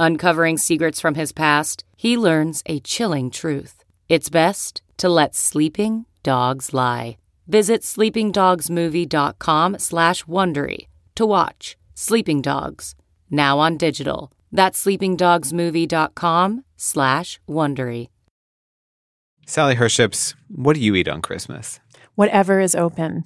Uncovering secrets from his past, he learns a chilling truth. It's best to let sleeping dogs lie. Visit sleepingdogsmovie.com slash Wondery to watch Sleeping Dogs, now on digital. That's sleepingdogsmovie.com slash Wondery. Sally Herships, what do you eat on Christmas? Whatever is open.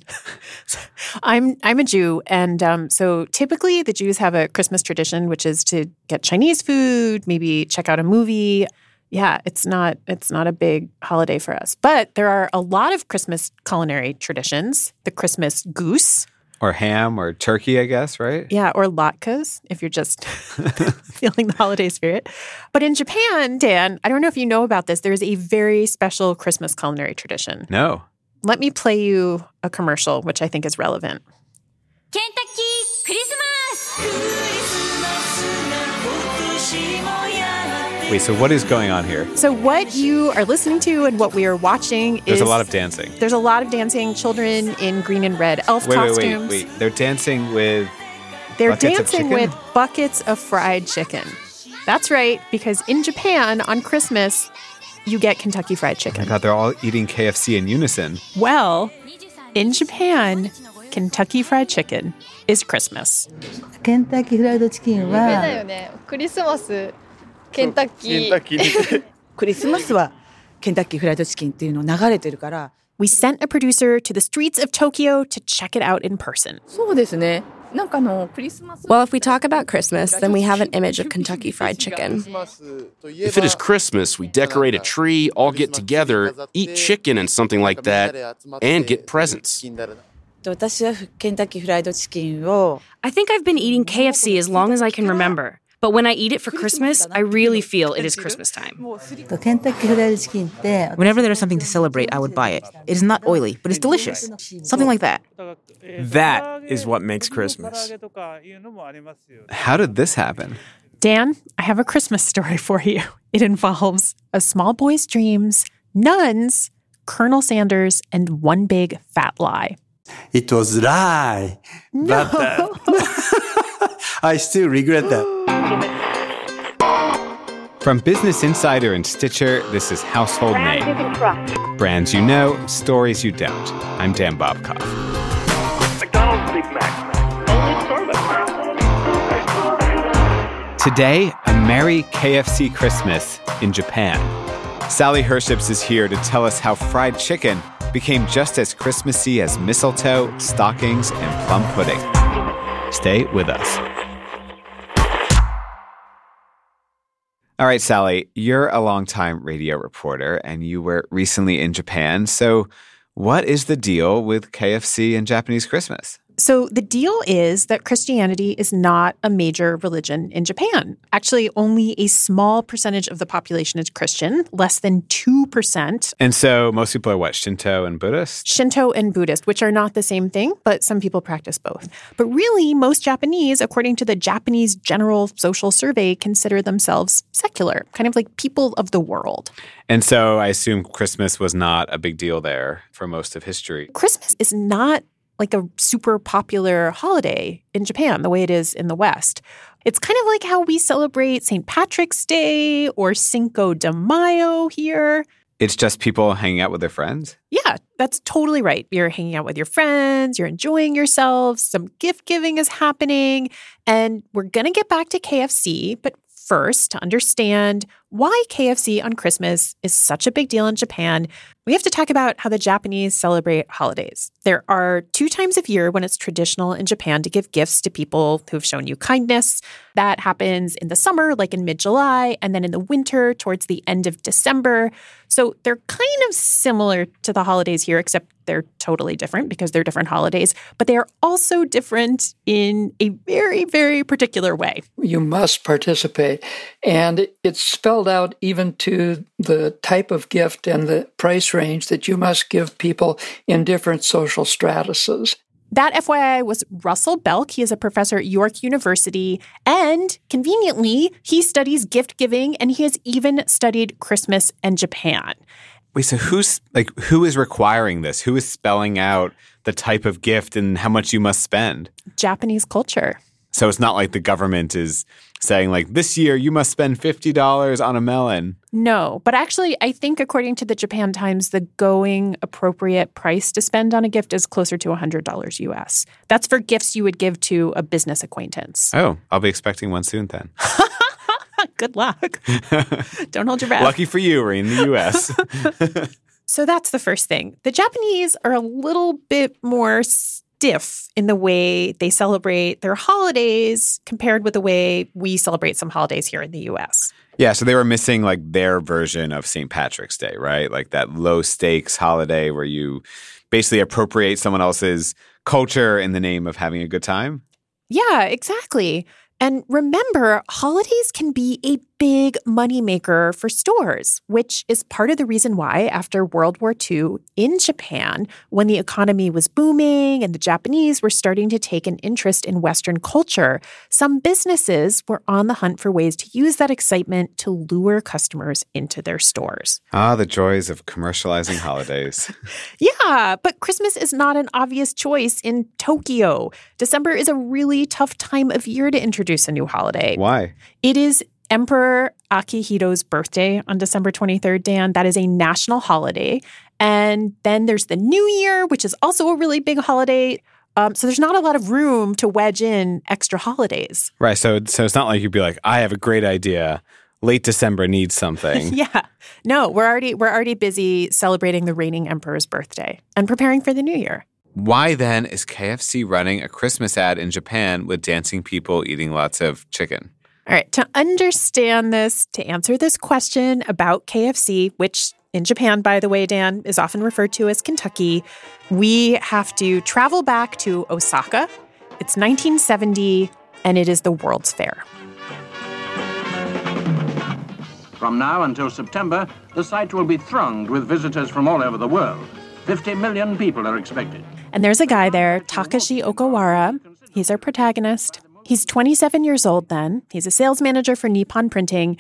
I'm I'm a Jew, and um, so typically the Jews have a Christmas tradition, which is to get Chinese food, maybe check out a movie. Yeah, it's not it's not a big holiday for us, but there are a lot of Christmas culinary traditions. The Christmas goose. Or ham or turkey, I guess, right? Yeah, or latkes if you're just feeling the holiday spirit. But in Japan, Dan, I don't know if you know about this, there's a very special Christmas culinary tradition. No. Let me play you a commercial, which I think is relevant. Kentucky Christmas! Wait, so what is going on here? So, what you are listening to and what we are watching is. There's a lot of dancing. There's a lot of dancing children in green and red elf Wait, wait, costumes. wait, wait. They're dancing with They're buckets of dancing with buckets of fried chicken. That's right, because in Japan on Christmas, you get Kentucky Fried Oh Chicken. my god, they're all eating KFC in unison. Well, in Japan, Kentucky Fried Chicken is Christmas. ケンタッキーフライドチキン有名だはよねクリスマスケンタッキークリスマスはケンタッキーフライドチキンっていうの流れてるから We sent a producer to the streets of Tokyo to check it out in person. そうですね well, if we talk about Christmas, then we have an image of Kentucky Fried Chicken. If it is Christmas, we decorate a tree, all get together, eat chicken and something like that, and get presents. I think I've been eating KFC as long as I can remember. But when I eat it for Christmas, I really feel it is Christmas time. Whenever there is something to celebrate, I would buy it. It is not oily, but it's delicious. Something like that. That is what makes Christmas. How did this happen? Dan, I have a Christmas story for you. It involves a small boy's dreams, nuns, Colonel Sanders, and one big fat lie. It was lie. No. But uh, I still regret that. From Business Insider and Stitcher, this is Household Name. Brands you know, stories you don't. I'm Dan Bobkoff. McDonald's Big Mac. Only Starbucks. Today, a merry KFC Christmas in Japan. Sally Herships is here to tell us how fried chicken became just as Christmassy as mistletoe, stockings, and plum pudding. Stay with us. All right, Sally, you're a longtime radio reporter and you were recently in Japan. So, what is the deal with KFC and Japanese Christmas? So, the deal is that Christianity is not a major religion in Japan. Actually, only a small percentage of the population is Christian, less than 2%. And so, most people are what, Shinto and Buddhist? Shinto and Buddhist, which are not the same thing, but some people practice both. But really, most Japanese, according to the Japanese General Social Survey, consider themselves secular, kind of like people of the world. And so, I assume Christmas was not a big deal there for most of history. Christmas is not like a super popular holiday in Japan the way it is in the West. It's kind of like how we celebrate St. Patrick's Day or Cinco de Mayo here. It's just people hanging out with their friends? Yeah, that's totally right. You're hanging out with your friends, you're enjoying yourselves, some gift giving is happening, and we're going to get back to KFC, but first to understand why KFC on Christmas is such a big deal in Japan, we have to talk about how the Japanese celebrate holidays. There are two times of year when it's traditional in Japan to give gifts to people who've shown you kindness. That happens in the summer, like in mid July, and then in the winter, towards the end of December. So they're kind of similar to the holidays here, except they're totally different because they're different holidays, but they are also different in a very, very particular way. You must participate. And it's spelled out even to the type of gift and the price range that you must give people in different social stratuses. That FYI was Russell Belk. He is a professor at York University. And conveniently, he studies gift giving and he has even studied Christmas and Japan. Wait, so who's like who is requiring this? Who is spelling out the type of gift and how much you must spend? Japanese culture. So it's not like the government is saying like this year you must spend $50 on a melon. No, but actually I think according to the Japan Times the going appropriate price to spend on a gift is closer to $100 US. That's for gifts you would give to a business acquaintance. Oh, I'll be expecting one soon then. Good luck. Don't hold your breath. Lucky for you, we're in the US. so that's the first thing. The Japanese are a little bit more stiff in the way they celebrate their holidays compared with the way we celebrate some holidays here in the US. Yeah, so they were missing like their version of St. Patrick's Day, right? Like that low stakes holiday where you basically appropriate someone else's culture in the name of having a good time. Yeah, exactly. And remember, holidays can be a big moneymaker for stores, which is part of the reason why, after World War II in Japan, when the economy was booming and the Japanese were starting to take an interest in Western culture, some businesses were on the hunt for ways to use that excitement to lure customers into their stores. Ah, the joys of commercializing holidays. yeah, but Christmas is not an obvious choice in Tokyo. December is a really tough time of year to introduce a new holiday. Why? It is Emperor Akihito's birthday on December 23rd, Dan. That is a national holiday. And then there's the New Year, which is also a really big holiday. Um, so there's not a lot of room to wedge in extra holidays. Right. So, so it's not like you'd be like, I have a great idea. Late December needs something. yeah. No, we're already we're already busy celebrating the reigning emperor's birthday and preparing for the new year. Why then is KFC running a Christmas ad in Japan with dancing people eating lots of chicken? All right, to understand this, to answer this question about KFC, which in Japan, by the way, Dan, is often referred to as Kentucky, we have to travel back to Osaka. It's 1970, and it is the World's Fair. From now until September, the site will be thronged with visitors from all over the world. 50 million people are expected. And there's a guy there, Takashi Okawara. He's our protagonist. He's 27 years old then. He's a sales manager for Nippon Printing,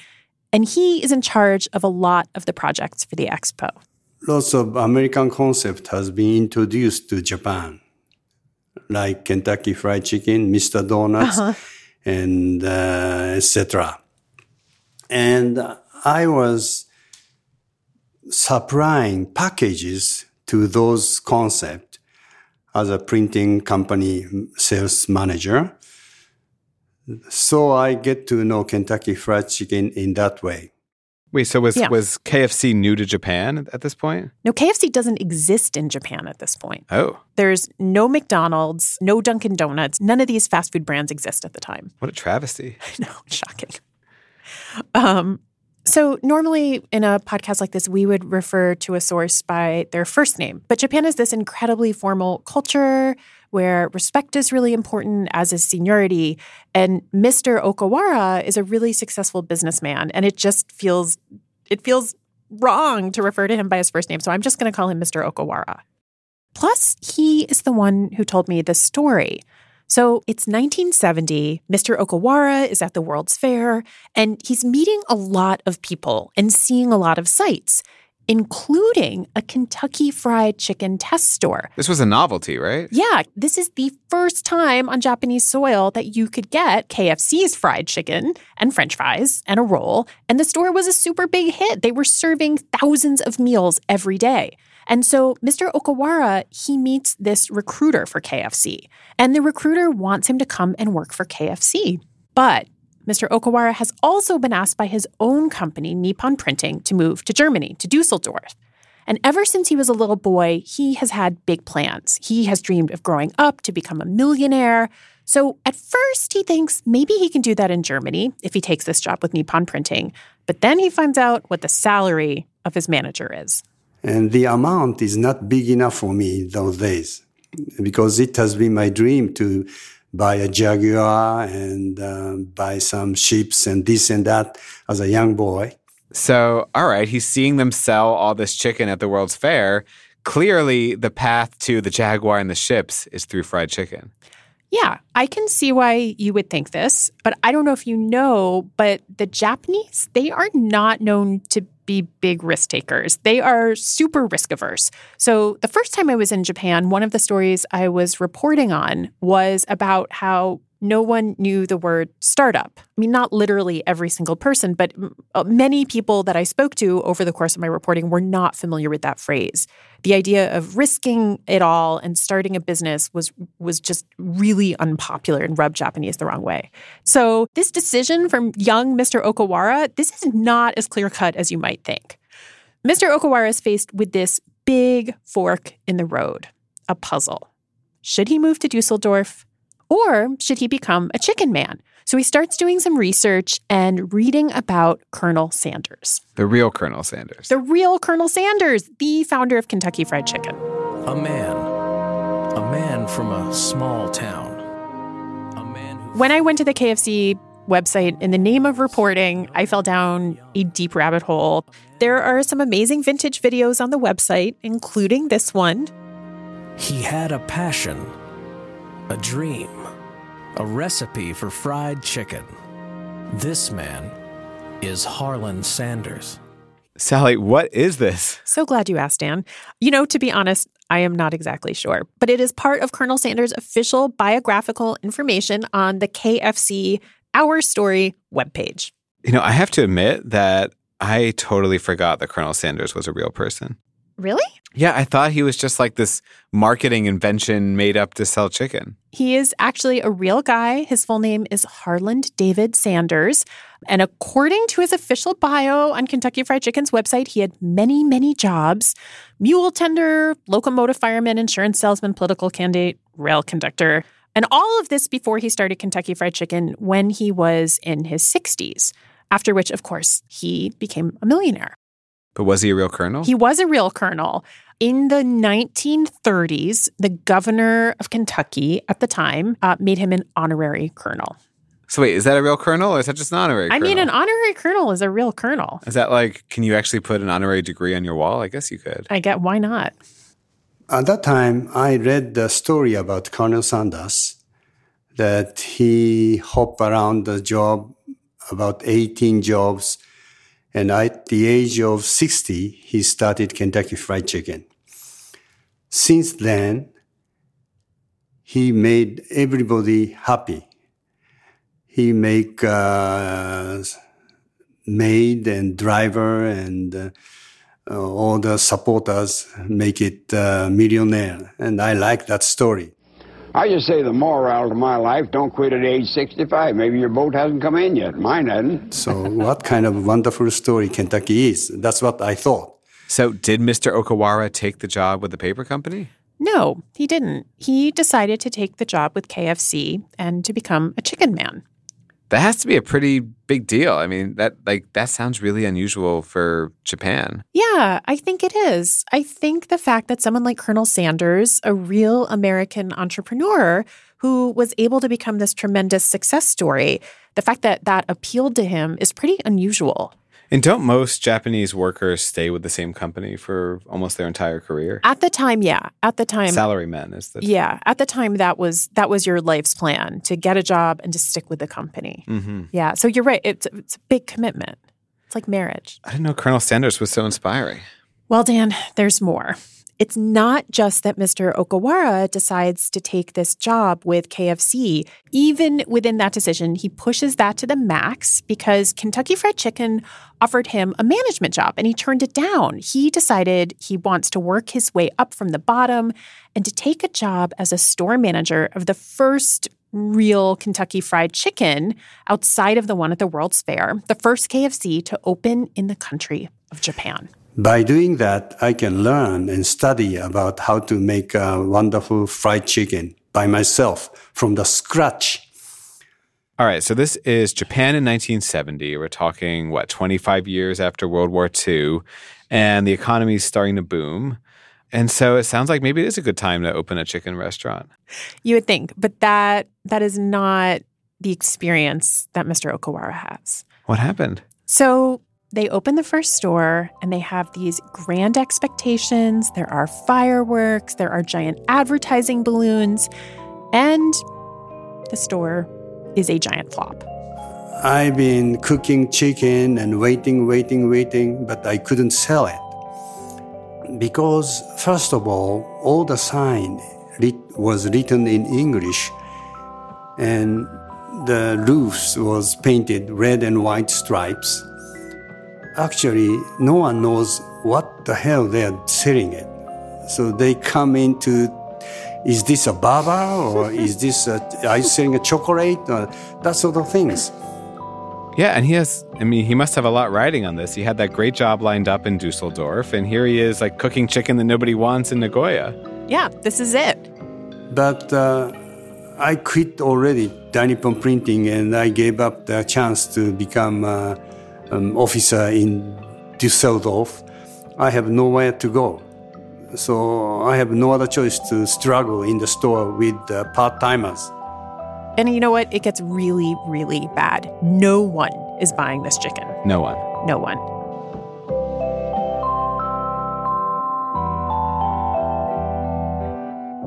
and he is in charge of a lot of the projects for the expo. Lots of American concept has been introduced to Japan, like Kentucky Fried Chicken, Mr. Donuts, uh-huh. and uh, etc. And I was supplying packages to those concepts as a printing company sales manager. So I get to know Kentucky Fried Chicken in that way. Wait, so was yeah. was KFC new to Japan at this point? No, KFC doesn't exist in Japan at this point. Oh. There's no McDonald's, no Dunkin' Donuts. None of these fast food brands exist at the time. What a travesty. I know, shocking. Um, so, normally in a podcast like this, we would refer to a source by their first name. But Japan is this incredibly formal culture where respect is really important, as is seniority. And Mr. Okawara is a really successful businessman. And it just feels, it feels wrong to refer to him by his first name. So I'm just going to call him Mr. Okawara. Plus, he is the one who told me this story. So it's 1970. Mr. Okawara is at the World's Fair, and he's meeting a lot of people and seeing a lot of sights including a Kentucky Fried Chicken test store. This was a novelty, right? Yeah, this is the first time on Japanese soil that you could get KFC's fried chicken and french fries and a roll, and the store was a super big hit. They were serving thousands of meals every day. And so Mr. Okawara, he meets this recruiter for KFC, and the recruiter wants him to come and work for KFC. But Mr. Okawara has also been asked by his own company, Nippon Printing, to move to Germany, to Dusseldorf. And ever since he was a little boy, he has had big plans. He has dreamed of growing up to become a millionaire. So at first, he thinks maybe he can do that in Germany if he takes this job with Nippon Printing. But then he finds out what the salary of his manager is. And the amount is not big enough for me those days because it has been my dream to buy a Jaguar and uh, buy some ships and this and that as a young boy. So, all right, he's seeing them sell all this chicken at the World's Fair. Clearly, the path to the Jaguar and the ships is through fried chicken. Yeah, I can see why you would think this, but I don't know if you know, but the Japanese, they are not known to be big risk takers. They are super risk averse. So, the first time I was in Japan, one of the stories I was reporting on was about how no one knew the word startup. I mean, not literally every single person, but uh, many people that I spoke to over the course of my reporting were not familiar with that phrase. The idea of risking it all and starting a business was was just really unpopular and rubbed Japanese the wrong way. So, this decision from young Mr. Okawara, this is not as clear-cut as you might think. Mr. Okawara is faced with this big fork in the road, a puzzle. Should he move to Dusseldorf? Or should he become a chicken man? So he starts doing some research and reading about Colonel Sanders. The real Colonel Sanders. The real Colonel Sanders, the founder of Kentucky Fried Chicken. A man. A man from a small town. When I went to the KFC website in the name of reporting, I fell down a deep rabbit hole. There are some amazing vintage videos on the website, including this one. He had a passion, a dream, a recipe for fried chicken. This man is Harlan Sanders. Sally, what is this? So glad you asked, Dan. You know, to be honest, I am not exactly sure, but it is part of Colonel Sanders' official biographical information on the KFC Our Story webpage. You know, I have to admit that I totally forgot that Colonel Sanders was a real person. Really? Yeah, I thought he was just like this marketing invention made up to sell chicken. He is actually a real guy. His full name is Harland David Sanders. And according to his official bio on Kentucky Fried Chicken's website, he had many, many jobs mule tender, locomotive fireman, insurance salesman, political candidate, rail conductor. And all of this before he started Kentucky Fried Chicken when he was in his 60s, after which, of course, he became a millionaire. But was he a real colonel? He was a real colonel. In the 1930s, the governor of Kentucky at the time uh, made him an honorary colonel. So wait, is that a real colonel or is that just an honorary I colonel? mean, an honorary colonel is a real colonel. Is that like, can you actually put an honorary degree on your wall? I guess you could. I get why not? At that time, I read the story about Colonel Sanders that he hopped around the job, about 18 jobs. And at the age of 60, he started Kentucky Fried Chicken. Since then, he made everybody happy. He make uh, maid and driver and uh, all the supporters make it uh, millionaire. And I like that story. I just say the moral to my life, don't quit at age 65. Maybe your boat hasn't come in yet. Mine hasn't. So what kind of wonderful story Kentucky is? That's what I thought. So did Mr. Okawara take the job with the paper company? No, he didn't. He decided to take the job with KFC and to become a chicken man. That has to be a pretty big deal. I mean, that like that sounds really unusual for Japan. Yeah, I think it is. I think the fact that someone like Colonel Sanders, a real American entrepreneur who was able to become this tremendous success story, the fact that that appealed to him is pretty unusual. And don't most Japanese workers stay with the same company for almost their entire career? At the time, yeah. At the time, Salarymen is the yeah. At the time, that was that was your life's plan to get a job and to stick with the company. Mhm. Yeah. So you're right. It's it's a big commitment. It's like marriage. I didn't know Colonel Sanders was so inspiring. Well, Dan, there's more. It's not just that Mr. Okawara decides to take this job with KFC. Even within that decision, he pushes that to the max because Kentucky Fried Chicken offered him a management job and he turned it down. He decided he wants to work his way up from the bottom and to take a job as a store manager of the first real Kentucky Fried Chicken outside of the one at the World's Fair, the first KFC to open in the country of Japan. By doing that, I can learn and study about how to make a wonderful fried chicken by myself from the scratch. All right, so this is Japan in 1970. We're talking, what, 25 years after World War II, and the economy is starting to boom. And so it sounds like maybe it is a good time to open a chicken restaurant. You would think, but that that is not the experience that Mr. Okawara has. What happened? So they open the first store and they have these grand expectations. There are fireworks, there are giant advertising balloons, and the store is a giant flop. I've been cooking chicken and waiting, waiting, waiting, but I couldn't sell it. Because, first of all, all the sign was written in English and the roofs was painted red and white stripes. Actually, no one knows what the hell they are selling it. So they come into is this a baba or is this a, are you selling a chocolate or that sort of things Yeah, and he has, I mean, he must have a lot riding on this. He had that great job lined up in Dusseldorf, and here he is, like cooking chicken that nobody wants in Nagoya. Yeah, this is it. but uh, i quit already Nippon printing and i gave up the chance to become uh, an officer in dusseldorf i have nowhere to go so i have no other choice to struggle in the store with uh, part-timers And you know what? It gets really, really bad. No one is buying this chicken. No one. No one.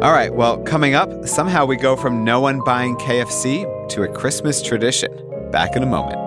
All right, well, coming up, somehow we go from no one buying KFC to a Christmas tradition. Back in a moment.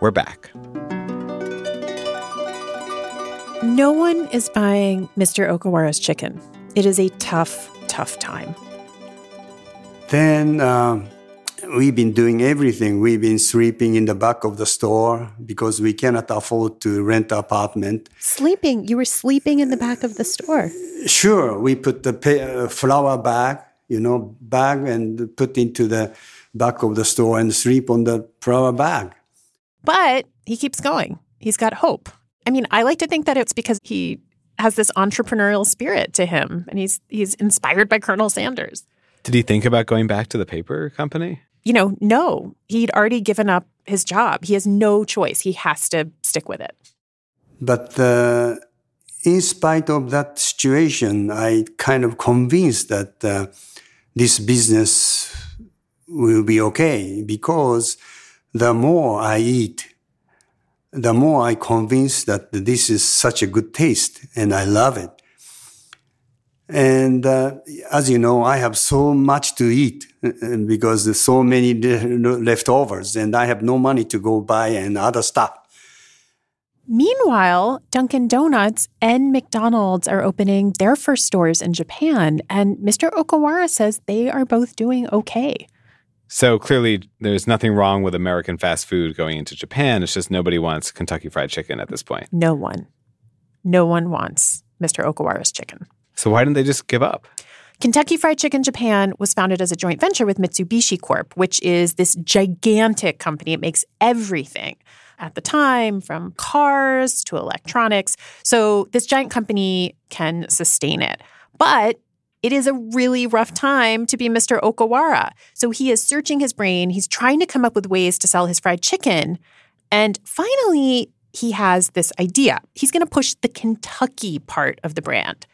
We're back. No one is buying Mr. Okawara's chicken. It is a tough, tough time. Then um, we've been doing everything. We've been sweeping in the back of the store because we cannot afford to rent an apartment. Sleeping. You were sleeping in the back of the store. Sure, we put the pa- uh, flour bag, you know, bag and put into the back of the store and sleep on the flour bag. But he keeps going. He's got hope. I mean, I like to think that it's because he has this entrepreneurial spirit to him and he's he's inspired by Colonel Sanders. Did he think about going back to the paper company? You know, no. He'd already given up his job. He has no choice. He has to stick with it. But uh, in spite of that situation, I kind of convinced that uh, this business will be okay because the more I eat, the more I convince that this is such a good taste and I love it. And uh, as you know, I have so much to eat uh, because there's so many leftovers and I have no money to go buy and other stuff. Meanwhile, Dunkin' Donuts and McDonald's are opening their first stores in Japan, and Mr. Okawara says they are both doing okay. So clearly, there's nothing wrong with American fast food going into Japan. It's just nobody wants Kentucky Fried Chicken at this point. No one, no one wants Mr. Okawara's chicken. So why didn't they just give up? Kentucky Fried Chicken Japan was founded as a joint venture with Mitsubishi Corp, which is this gigantic company. It makes everything at the time, from cars to electronics. So this giant company can sustain it. But it is a really rough time to be Mr. Okawara. So he is searching his brain. He's trying to come up with ways to sell his fried chicken. And finally, he has this idea. He's going to push the Kentucky part of the brand.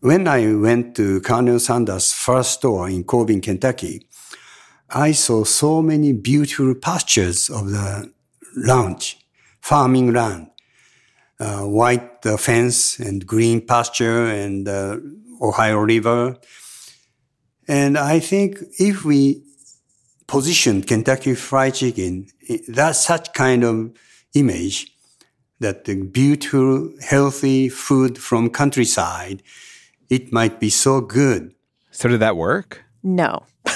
When I went to Colonel Sanders' first store in Corbin, Kentucky, I saw so many beautiful pastures of the ranch, farming land, uh, white uh, fence and green pasture and uh, Ohio River. And I think if we position Kentucky Fried Chicken, that's such kind of image that the beautiful, healthy food from countryside, it might be so good. So did that work? No.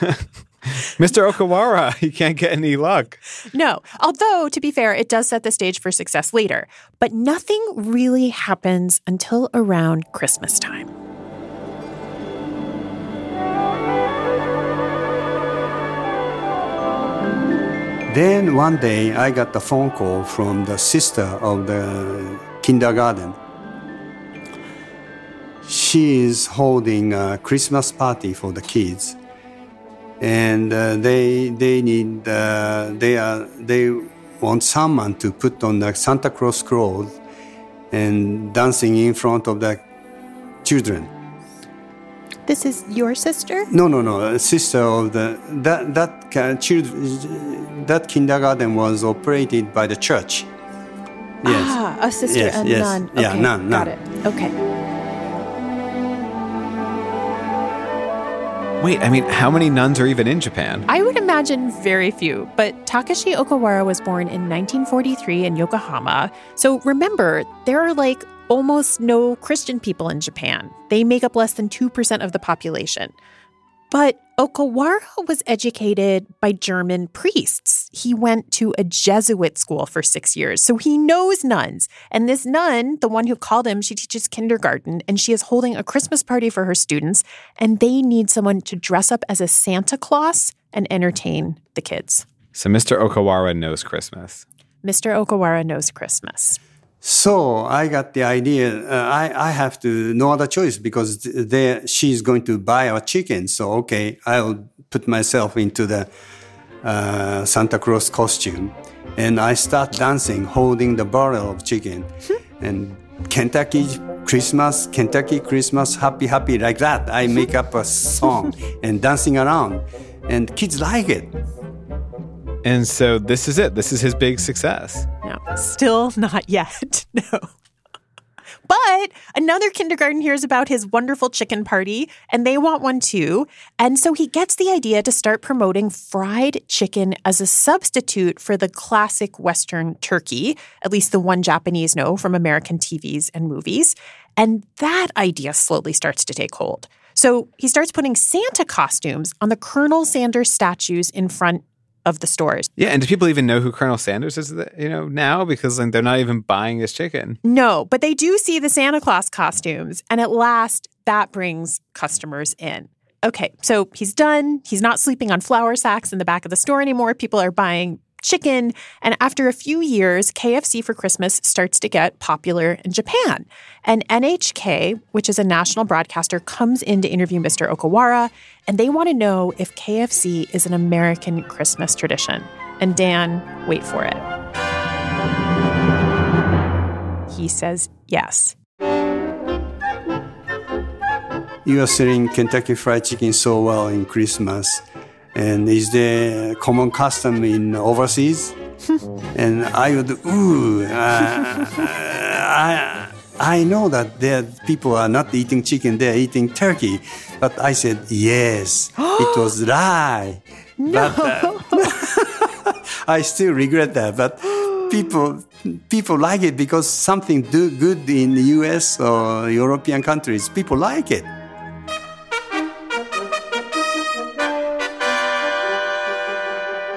Mr. Okawara, you can't get any luck. No. Although, to be fair, it does set the stage for success later. But nothing really happens until around Christmas time. Then one day I got a phone call from the sister of the kindergarten. She is holding a Christmas party for the kids, and uh, they they need uh, they are they want someone to put on the Santa Claus clothes and dancing in front of the children. This is your sister? No, no, no. A sister of the that that child, that kindergarten was operated by the church. Yes. Ah, a sister, yes, a yes. nun. Yeah, okay, nun, Got it. Okay. Wait, I mean, how many nuns are even in Japan? I would imagine very few, but Takashi Okawara was born in 1943 in Yokohama. So remember, there are like almost no Christian people in Japan. They make up less than 2% of the population. But Okawara was educated by German priests. He went to a Jesuit school for six years, so he knows nuns. And this nun, the one who called him, she teaches kindergarten, and she is holding a Christmas party for her students, and they need someone to dress up as a Santa Claus and entertain the kids. So Mr. Okawara knows Christmas. Mr. Okawara knows Christmas. So I got the idea. Uh, I I have to no other choice because there she's going to buy a chicken. So okay, I'll put myself into the uh, Santa Claus costume, and I start dancing, holding the barrel of chicken, and Kentucky Christmas, Kentucky Christmas, happy happy like that. I make up a song and dancing around, and kids like it. And so this is it. This is his big success. No, still not yet. No. But another kindergarten hears about his wonderful chicken party, and they want one too. And so he gets the idea to start promoting fried chicken as a substitute for the classic Western turkey, at least the one Japanese know from American TVs and movies. And that idea slowly starts to take hold. So he starts putting Santa costumes on the Colonel Sanders statues in front of the stores. Yeah, and do people even know who Colonel Sanders is? You know now because like, they're not even buying his chicken. No, but they do see the Santa Claus costumes, and at last that brings customers in. Okay, so he's done. He's not sleeping on flour sacks in the back of the store anymore. People are buying chicken. And after a few years, KFC for Christmas starts to get popular in Japan. And NHK, which is a national broadcaster, comes in to interview Mr. Okawara, and they want to know if KFC is an American Christmas tradition. And Dan, wait for it. He says yes. You are selling Kentucky Fried Chicken so well in Christmas. And is there common custom in overseas? and I would, ooh, uh, I, I know that there people are not eating chicken, they're eating turkey. But I said, yes, it was lie. No. But, uh, I still regret that. But people, people like it because something do good in the US or European countries, people like it.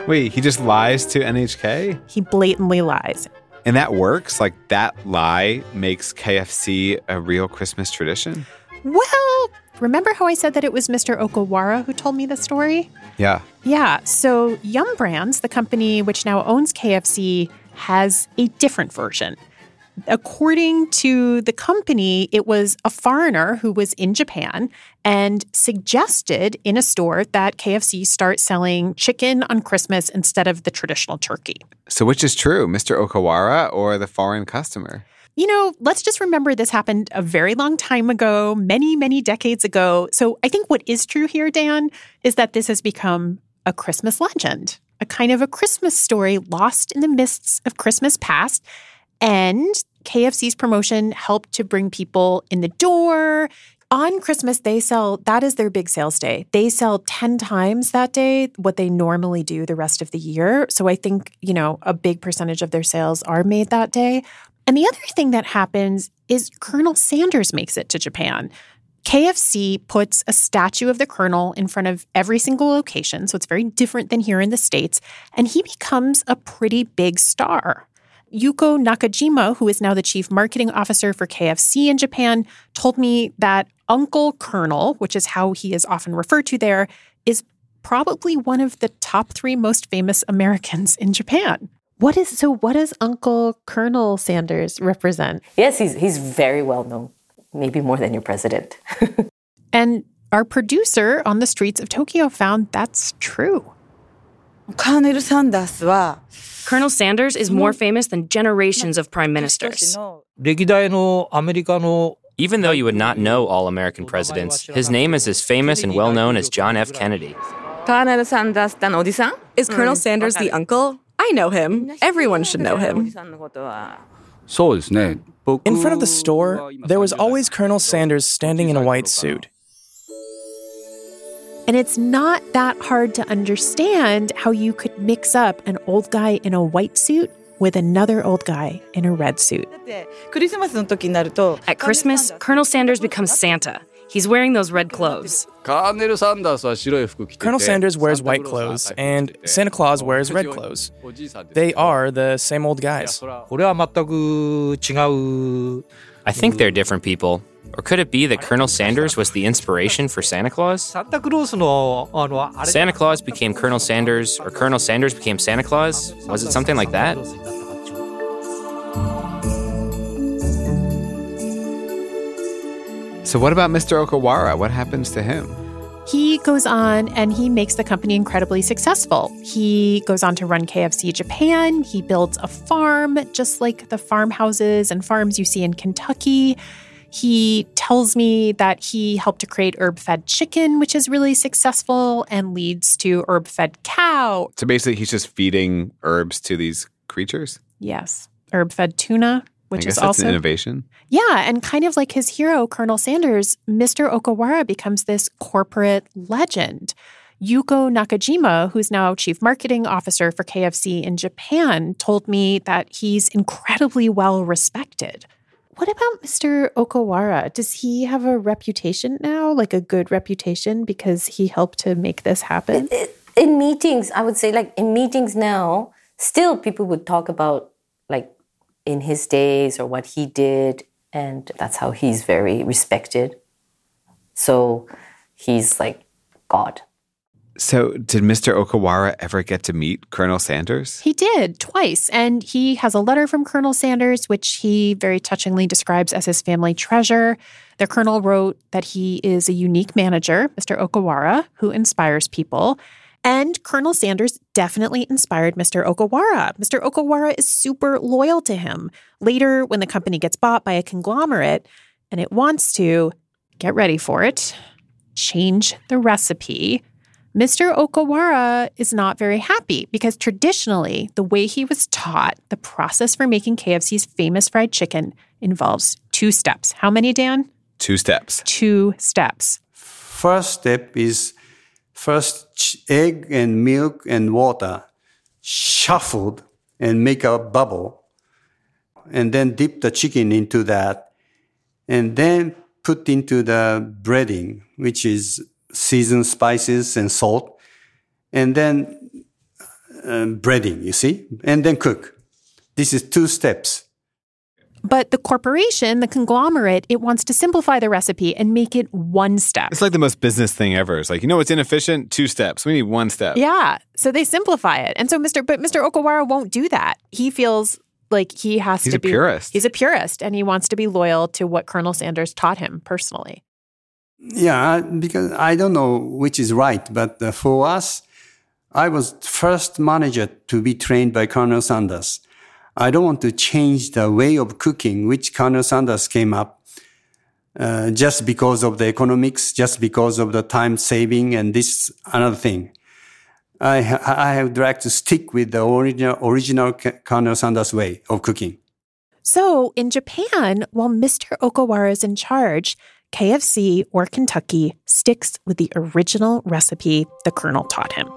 Wait, he just lies to NHK? He blatantly lies. And that works? Like that lie makes KFC a real Christmas tradition? Well, remember how I said that it was Mr. Okawara who told me the story? Yeah. Yeah. So Yum Brands, the company which now owns KFC, has a different version. According to the company, it was a foreigner who was in Japan and suggested in a store that KFC start selling chicken on Christmas instead of the traditional turkey. So, which is true, Mr. Okawara or the foreign customer? You know, let's just remember this happened a very long time ago, many, many decades ago. So, I think what is true here, Dan, is that this has become a Christmas legend, a kind of a Christmas story lost in the mists of Christmas past. And KFC's promotion helped to bring people in the door. On Christmas, they sell, that is their big sales day. They sell 10 times that day what they normally do the rest of the year. So I think, you know, a big percentage of their sales are made that day. And the other thing that happens is Colonel Sanders makes it to Japan. KFC puts a statue of the Colonel in front of every single location. So it's very different than here in the States. And he becomes a pretty big star. Yuko Nakajima, who is now the chief marketing officer for KFC in Japan, told me that Uncle Colonel, which is how he is often referred to there, is probably one of the top three most famous Americans in Japan. What is so? What does Uncle Colonel Sanders represent? Yes, he's he's very well known, maybe more than your president. and our producer on the streets of Tokyo found that's true. Colonel Sanders is more famous than generations of prime ministers. Even though you would not know all American presidents, his name is as famous and well known as John F. Kennedy. Is Colonel hmm, Sanders the uncle? I know him. Everyone should know him. In front of the store, there was always Colonel Sanders standing in a white suit. And it's not that hard to understand how you could mix up an old guy in a white suit with another old guy in a red suit. At Christmas, Colonel Sanders becomes Santa. He's wearing those red clothes. Colonel Sanders wears white clothes, and Santa Claus wears red clothes. They are the same old guys. I think they're different people. Or could it be that Colonel Sanders was the inspiration for Santa Claus? Santa Claus became Colonel Sanders, or Colonel Sanders became Santa Claus? Was it something like that? So, what about Mr. Okawara? What happens to him? He goes on and he makes the company incredibly successful. He goes on to run KFC Japan. He builds a farm, just like the farmhouses and farms you see in Kentucky. He tells me that he helped to create herb fed chicken, which is really successful and leads to herb fed cow. So basically, he's just feeding herbs to these creatures? Yes. Herb fed tuna, which I guess is that's also an innovation. Yeah, and kind of like his hero, Colonel Sanders, Mr. Okawara becomes this corporate legend. Yuko Nakajima, who's now chief marketing officer for KFC in Japan, told me that he's incredibly well respected. What about Mr. Okawara? Does he have a reputation now, like a good reputation because he helped to make this happen? in meetings, I would say, like in meetings now, still people would talk about like in his days or what he did, and that's how he's very respected. So he's like God. So, did Mr. Okawara ever get to meet Colonel Sanders? He did twice. And he has a letter from Colonel Sanders, which he very touchingly describes as his family treasure. The colonel wrote that he is a unique manager, Mr. Okawara, who inspires people. And Colonel Sanders definitely inspired Mr. Okawara. Mr. Okawara is super loyal to him. Later, when the company gets bought by a conglomerate and it wants to, get ready for it, change the recipe. Mr. Okawara is not very happy because traditionally, the way he was taught, the process for making KFC's famous fried chicken involves two steps. How many, Dan? Two steps. Two steps. First step is first egg and milk and water shuffled and make a bubble and then dip the chicken into that and then put into the breading which is seasoned spices and salt and then uh, breading you see and then cook this is two steps But the corporation, the conglomerate, it wants to simplify the recipe and make it one step. It's like the most business thing ever. It's like, you know what's inefficient? Two steps. We need one step. Yeah. So they simplify it. And so Mr. But Mr. Okawara won't do that. He feels like he has He's to a be purist. He's a purist and he wants to be loyal to what Colonel Sanders taught him personally. Yeah, because I don't know which is right, but uh, for us, I was first manager to be trained by Colonel Sanders. I don't want to change the way of cooking which Colonel Sanders came up uh, just because of the economics, just because of the time saving and this another thing. I, I would like to stick with the original, original Colonel Sanders way of cooking. So in Japan, while Mr. Okawara is in charge, KFC or Kentucky sticks with the original recipe the Colonel taught him.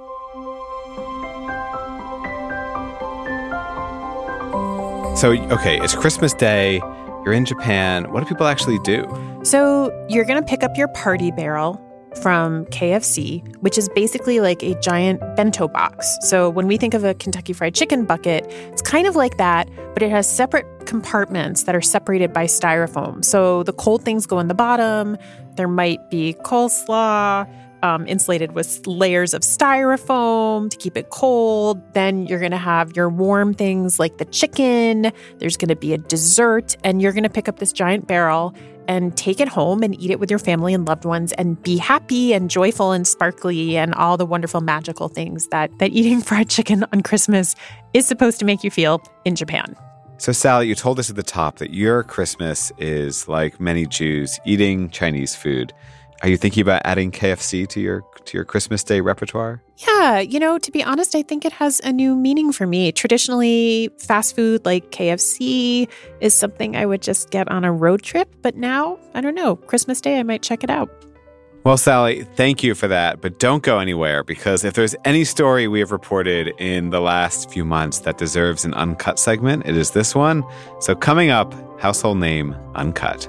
So, okay, it's Christmas Day. You're in Japan. What do people actually do? So you're going to pick up your party barrel from KFC, which is basically like a giant bento box. So when we think of a Kentucky Fried Chicken bucket, it's kind of like that, but it has separate compartments that are separated by styrofoam. So the cold things go in the bottom. There might be coleslaw. Um, insulated with layers of styrofoam to keep it cold. Then you're going to have your warm things like the chicken. There's going to be a dessert, and you're going to pick up this giant barrel and take it home and eat it with your family and loved ones and be happy and joyful and sparkly and all the wonderful magical things that that eating fried chicken on Christmas is supposed to make you feel in Japan. So, Sally, you told us at the top that your Christmas is like many Jews eating Chinese food. Are you thinking about adding KFC to your to your Christmas Day repertoire? Yeah, you know, to be honest, I think it has a new meaning for me. Traditionally, fast food like KFC is something I would just get on a road trip, but now, I don't know, Christmas Day I might check it out. Well, Sally, thank you for that, but don't go anywhere because if there's any story we have reported in the last few months that deserves an uncut segment, it is this one. So, coming up, household name uncut.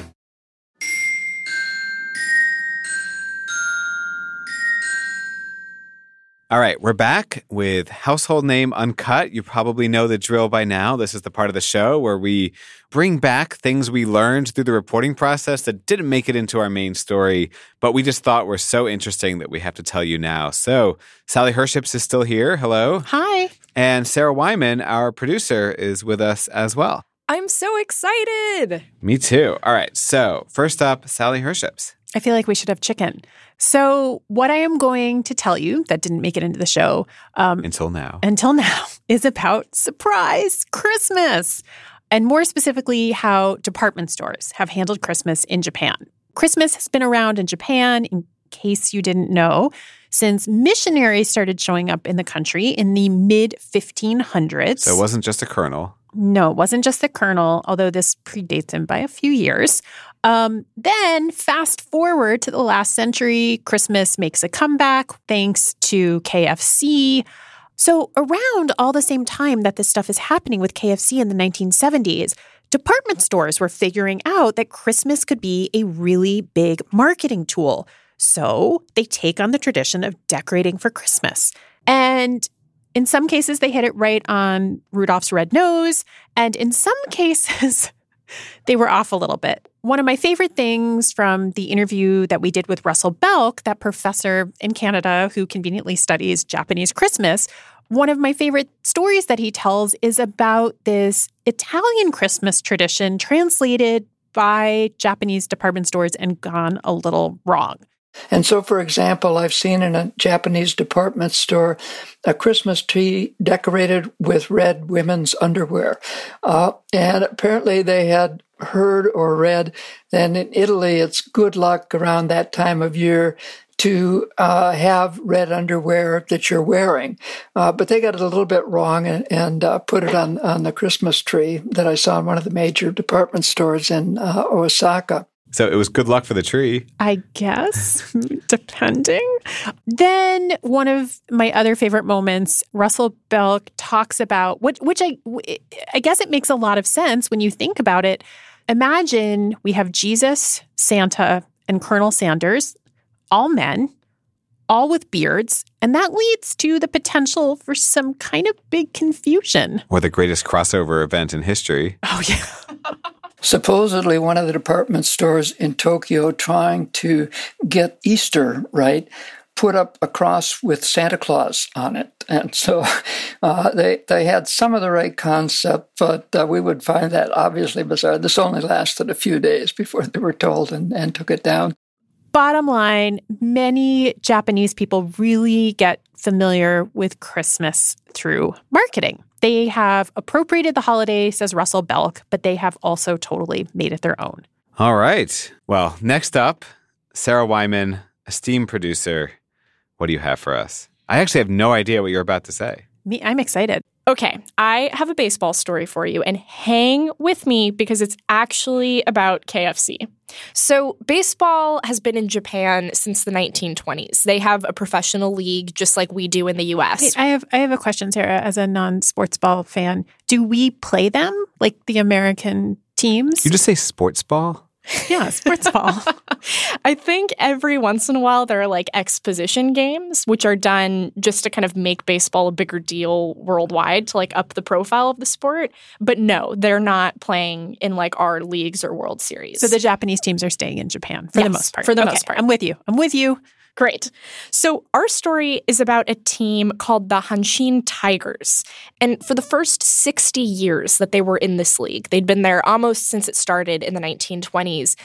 All right, we're back with Household Name Uncut. You probably know the drill by now. This is the part of the show where we bring back things we learned through the reporting process that didn't make it into our main story, but we just thought were so interesting that we have to tell you now. So, Sally Herships is still here. Hello. Hi. And Sarah Wyman, our producer, is with us as well. I'm so excited. Me too. All right, so first up, Sally Herships. I feel like we should have chicken. So, what I am going to tell you that didn't make it into the show um, Until now. until now is about surprise Christmas, and more specifically, how department stores have handled Christmas in Japan. Christmas has been around in Japan, in case you didn't know, since missionaries started showing up in the country in the mid 1500s. So it wasn't just a colonel. No, it wasn't just the colonel, although this predates him by a few years. Um, then, fast forward to the last century, Christmas makes a comeback thanks to KFC. So, around all the same time that this stuff is happening with KFC in the 1970s, department stores were figuring out that Christmas could be a really big marketing tool. So, they take on the tradition of decorating for Christmas. And in some cases, they hit it right on Rudolph's red nose. And in some cases, They were off a little bit. One of my favorite things from the interview that we did with Russell Belk, that professor in Canada who conveniently studies Japanese Christmas, one of my favorite stories that he tells is about this Italian Christmas tradition translated by Japanese department stores and gone a little wrong. And so, for example, I've seen in a Japanese department store a Christmas tree decorated with red women's underwear. Uh, and apparently they had heard or read that in Italy it's good luck around that time of year to uh, have red underwear that you're wearing. Uh, but they got it a little bit wrong and, and uh, put it on, on the Christmas tree that I saw in one of the major department stores in uh, Osaka. So it was good luck for the tree. I guess, depending. Then one of my other favorite moments, Russell Belk talks about which, which I, I guess it makes a lot of sense when you think about it. Imagine we have Jesus, Santa, and Colonel Sanders, all men, all with beards, and that leads to the potential for some kind of big confusion. Or the greatest crossover event in history. Oh, yeah. Supposedly one of the department stores in Tokyo trying to get Easter right put up a cross with Santa Claus on it. And so uh, they, they had some of the right concept, but uh, we would find that obviously bizarre. This only lasted a few days before they were told and, and took it down. Bottom line, many Japanese people really get familiar with Christmas through marketing. They have appropriated the holiday, says Russell Belk, but they have also totally made it their own. All right. Well, next up, Sarah Wyman, esteemed producer. What do you have for us? I actually have no idea what you're about to say. Me, I'm excited. Okay, I have a baseball story for you, and hang with me because it's actually about KFC. So, baseball has been in Japan since the 1920s. They have a professional league just like we do in the US. Wait, I have I have a question, Sarah, as a non-sports ball fan. Do we play them like the American teams? You just say sports ball? Yeah, sports ball. I think every once in a while there are like exposition games, which are done just to kind of make baseball a bigger deal worldwide to like up the profile of the sport. But no, they're not playing in like our leagues or World Series. So the Japanese teams are staying in Japan for yes, the most part. For the okay, most part. I'm with you. I'm with you. Great. So, our story is about a team called the Hanshin Tigers. And for the first 60 years that they were in this league, they'd been there almost since it started in the 1920s,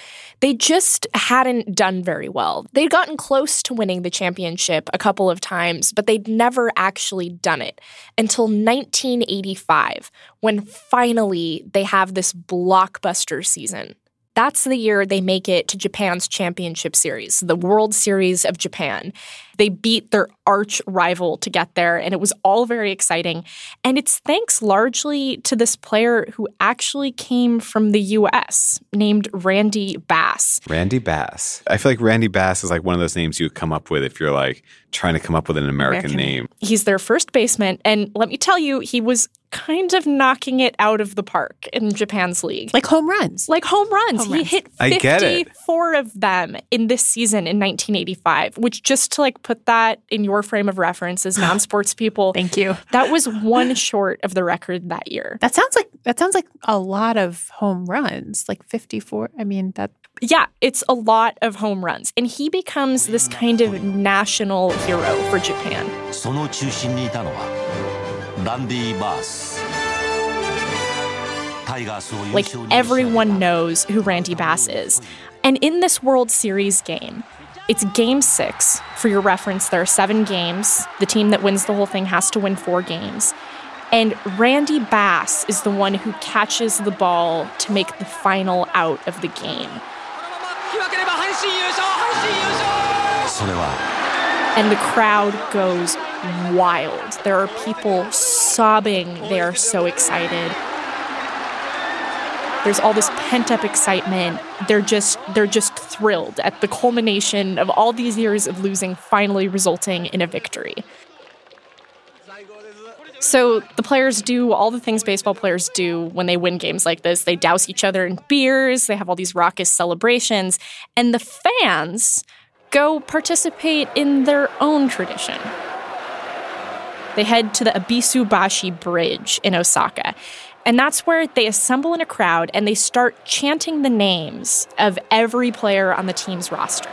they just hadn't done very well. They'd gotten close to winning the championship a couple of times, but they'd never actually done it until 1985, when finally they have this blockbuster season. That's the year they make it to Japan's championship series, the World Series of Japan. They beat their arch rival to get there, and it was all very exciting. And it's thanks largely to this player who actually came from the US, named Randy Bass. Randy Bass. I feel like Randy Bass is like one of those names you would come up with if you're like trying to come up with an American, American. name. He's their first baseman, and let me tell you, he was kind of knocking it out of the park in Japan's league. Like home runs. Like home runs. Home he runs. hit I get it. 54 of them in this season in 1985, which just to like put that in your frame of reference as non-sports people. Thank you. That was one short of the record that year. That sounds like that sounds like a lot of home runs, like 54. I mean, that Yeah, it's a lot of home runs. And he becomes this kind of oh. national hero for Japan. ランディ・バースタイガースを優 Like 勝に everyone knows who Randy Bass is. And in this World Series game, it's game six. For your reference, there are seven games. The team that wins the whole thing has to win four games. And Randy Bass is the one who catches the ball to make the final out of the game. それは And the crowd goes wild. There are people sobbing. They are so excited. There's all this pent-up excitement. They're just they're just thrilled at the culmination of all these years of losing finally resulting in a victory. So the players do all the things baseball players do when they win games like this. They douse each other in beers, they have all these raucous celebrations, and the fans go participate in their own tradition. They head to the Ebisubashi Bridge in Osaka. And that's where they assemble in a crowd and they start chanting the names of every player on the team's roster.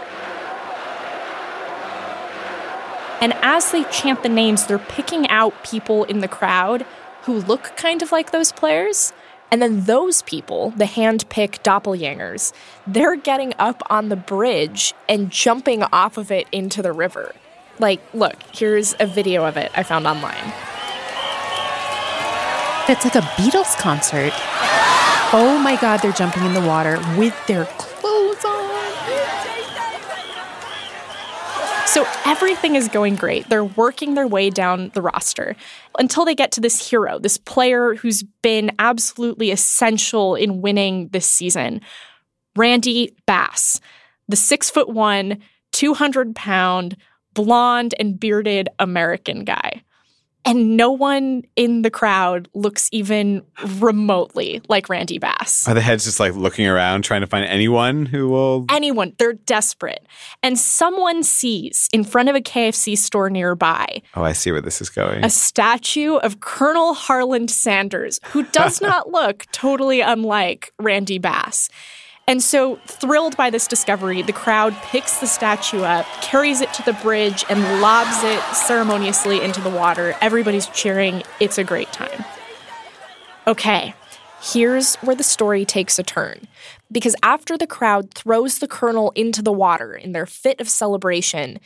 And as they chant the names, they're picking out people in the crowd who look kind of like those players. And then those people, the hand-picked doppelgangers, they're getting up on the bridge and jumping off of it into the river. Like, look, here's a video of it I found online. It's like a Beatles concert. Oh my God, they're jumping in the water with their clothes on. So everything is going great. They're working their way down the roster until they get to this hero, this player who's been absolutely essential in winning this season Randy Bass, the six foot one, 200 pound, blonde and bearded American guy and no one in the crowd looks even remotely like Randy Bass. Are the heads just like looking around trying to find anyone who will? Anyone. They're desperate. And someone sees in front of a KFC store nearby. Oh, I see where this is going. A statue of Colonel Harland Sanders, who does not look totally unlike Randy Bass. And so, thrilled by this discovery, the crowd picks the statue up, carries it to the bridge, and lobs it ceremoniously into the water. Everybody's cheering. It's a great time. Okay, here's where the story takes a turn. Because after the crowd throws the colonel into the water in their fit of celebration,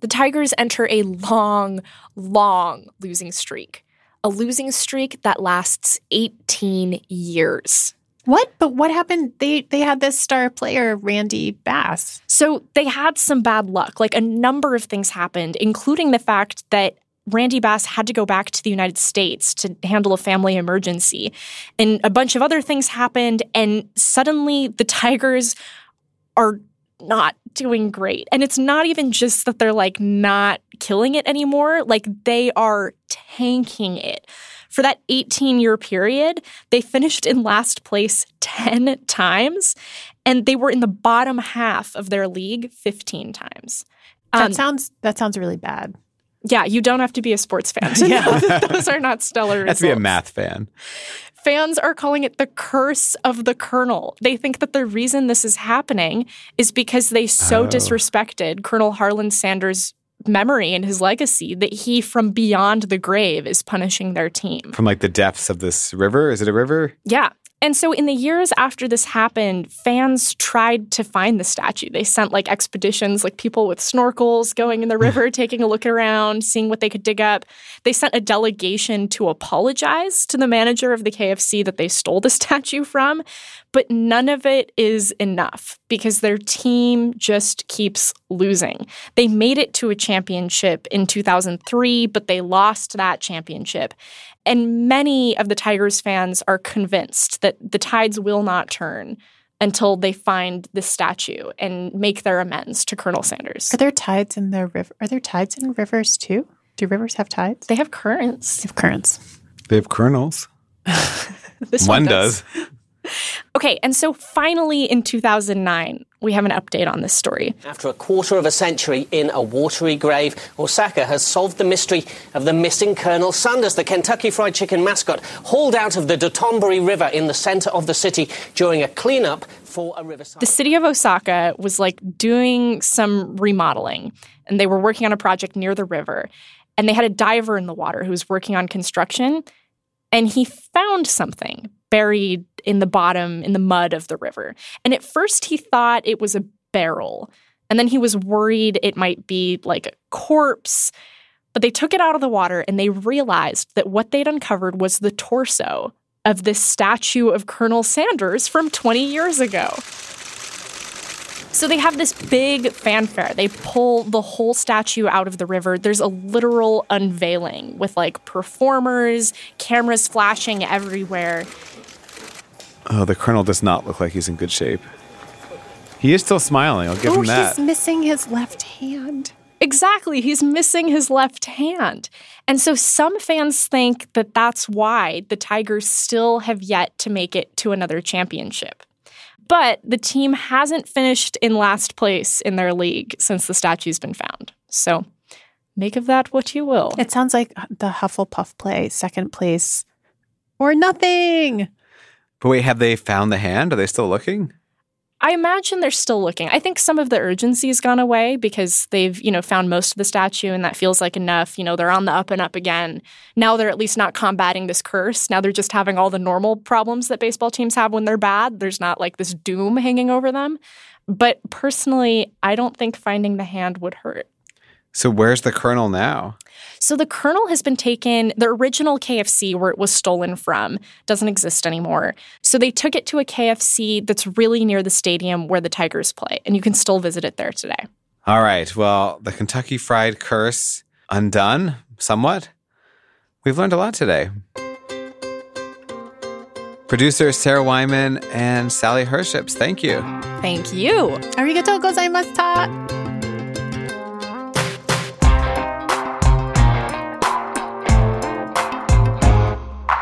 the Tigers enter a long, long losing streak. A losing streak that lasts 18 years. What? But what happened? They they had this star player, Randy Bass. So they had some bad luck. Like a number of things happened, including the fact that Randy Bass had to go back to the United States to handle a family emergency. And a bunch of other things happened, and suddenly the Tigers are not doing great. And it's not even just that they're like not killing it anymore, like they are tanking it. For that 18 year period, they finished in last place 10 times, and they were in the bottom half of their league 15 times. Um, that sounds that sounds really bad. Yeah, you don't have to be a sports fan to yeah. know that those are not stellar results. Have to be a math fan. Fans are calling it the curse of the Colonel. They think that the reason this is happening is because they so oh. disrespected Colonel Harland Sanders' memory and his legacy that he from beyond the grave is punishing their team. From like the depths of this river? Is it a river? Yeah. And so, in the years after this happened, fans tried to find the statue. They sent like expeditions, like people with snorkels going in the river, taking a look around, seeing what they could dig up. They sent a delegation to apologize to the manager of the KFC that they stole the statue from. But none of it is enough because their team just keeps losing. They made it to a championship in 2003, but they lost that championship. And many of the Tigers fans are convinced that the tides will not turn until they find the statue and make their amends to Colonel Sanders. Are there tides in the river? Are there tides in rivers too? Do rivers have tides? They have currents. They have currents. They have kernels. this one, one does. does. Okay, and so finally in 2009, we have an update on this story. After a quarter of a century in a watery grave, Osaka has solved the mystery of the missing Colonel Sanders, the Kentucky Fried Chicken mascot, hauled out of the Dotonbori River in the center of the city during a cleanup for a riverside. The city of Osaka was like doing some remodeling, and they were working on a project near the river. And they had a diver in the water who was working on construction, and he found something buried in the bottom, in the mud of the river. And at first, he thought it was a barrel. And then he was worried it might be like a corpse. But they took it out of the water and they realized that what they'd uncovered was the torso of this statue of Colonel Sanders from 20 years ago. So they have this big fanfare. They pull the whole statue out of the river. There's a literal unveiling with like performers, cameras flashing everywhere. Oh, the colonel does not look like he's in good shape. He is still smiling. I'll give oh, him that. He's missing his left hand. Exactly. He's missing his left hand. And so some fans think that that's why the Tigers still have yet to make it to another championship. But the team hasn't finished in last place in their league since the statue's been found. So make of that what you will. It sounds like the Hufflepuff play, second place or nothing. But wait, have they found the hand? Are they still looking? I imagine they're still looking. I think some of the urgency's gone away because they've, you know, found most of the statue and that feels like enough. You know, they're on the up and up again. Now they're at least not combating this curse. Now they're just having all the normal problems that baseball teams have when they're bad. There's not like this doom hanging over them. But personally, I don't think finding the hand would hurt. So where's the Colonel now? So the Colonel has been taken, the original KFC where it was stolen from doesn't exist anymore. So they took it to a KFC that's really near the stadium where the Tigers play, and you can still visit it there today. All right. Well, the Kentucky Fried Curse undone somewhat. We've learned a lot today. Producer Sarah Wyman and Sally Herships, thank you. Thank you. Arigatou gozaimashita.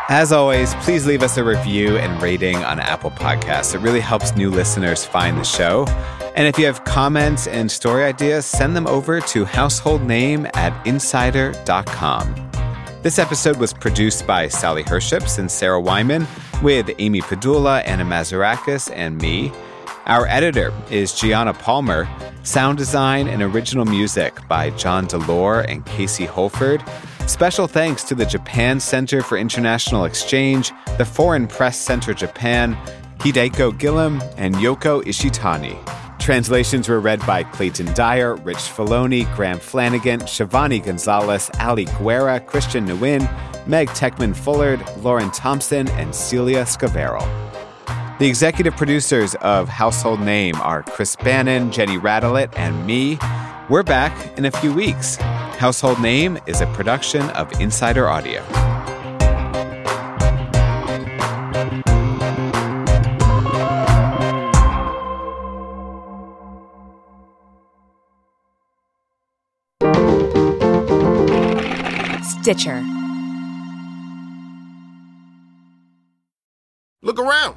As always, please leave us a review and rating on Apple Podcasts. It really helps new listeners find the show. And if you have comments and story ideas, send them over to householdname at insider.com. This episode was produced by Sally Herships and Sarah Wyman with Amy Padula, Anna Mazarakis, and me. Our editor is Gianna Palmer. Sound design and original music by John Delore and Casey Holford. Special thanks to the Japan Center for International Exchange, the Foreign Press Center Japan, Hideko Gillam, and Yoko Ishitani. Translations were read by Clayton Dyer, Rich Filoni, Graham Flanagan, Shivani Gonzalez, Ali Guerra, Christian Nguyen, Meg Techman Fullard, Lauren Thompson, and Celia Scavarral. The executive producers of Household Name are Chris Bannon, Jenny Radelet, and me. We're back in a few weeks. Household Name is a production of Insider Audio. Stitcher. Look around.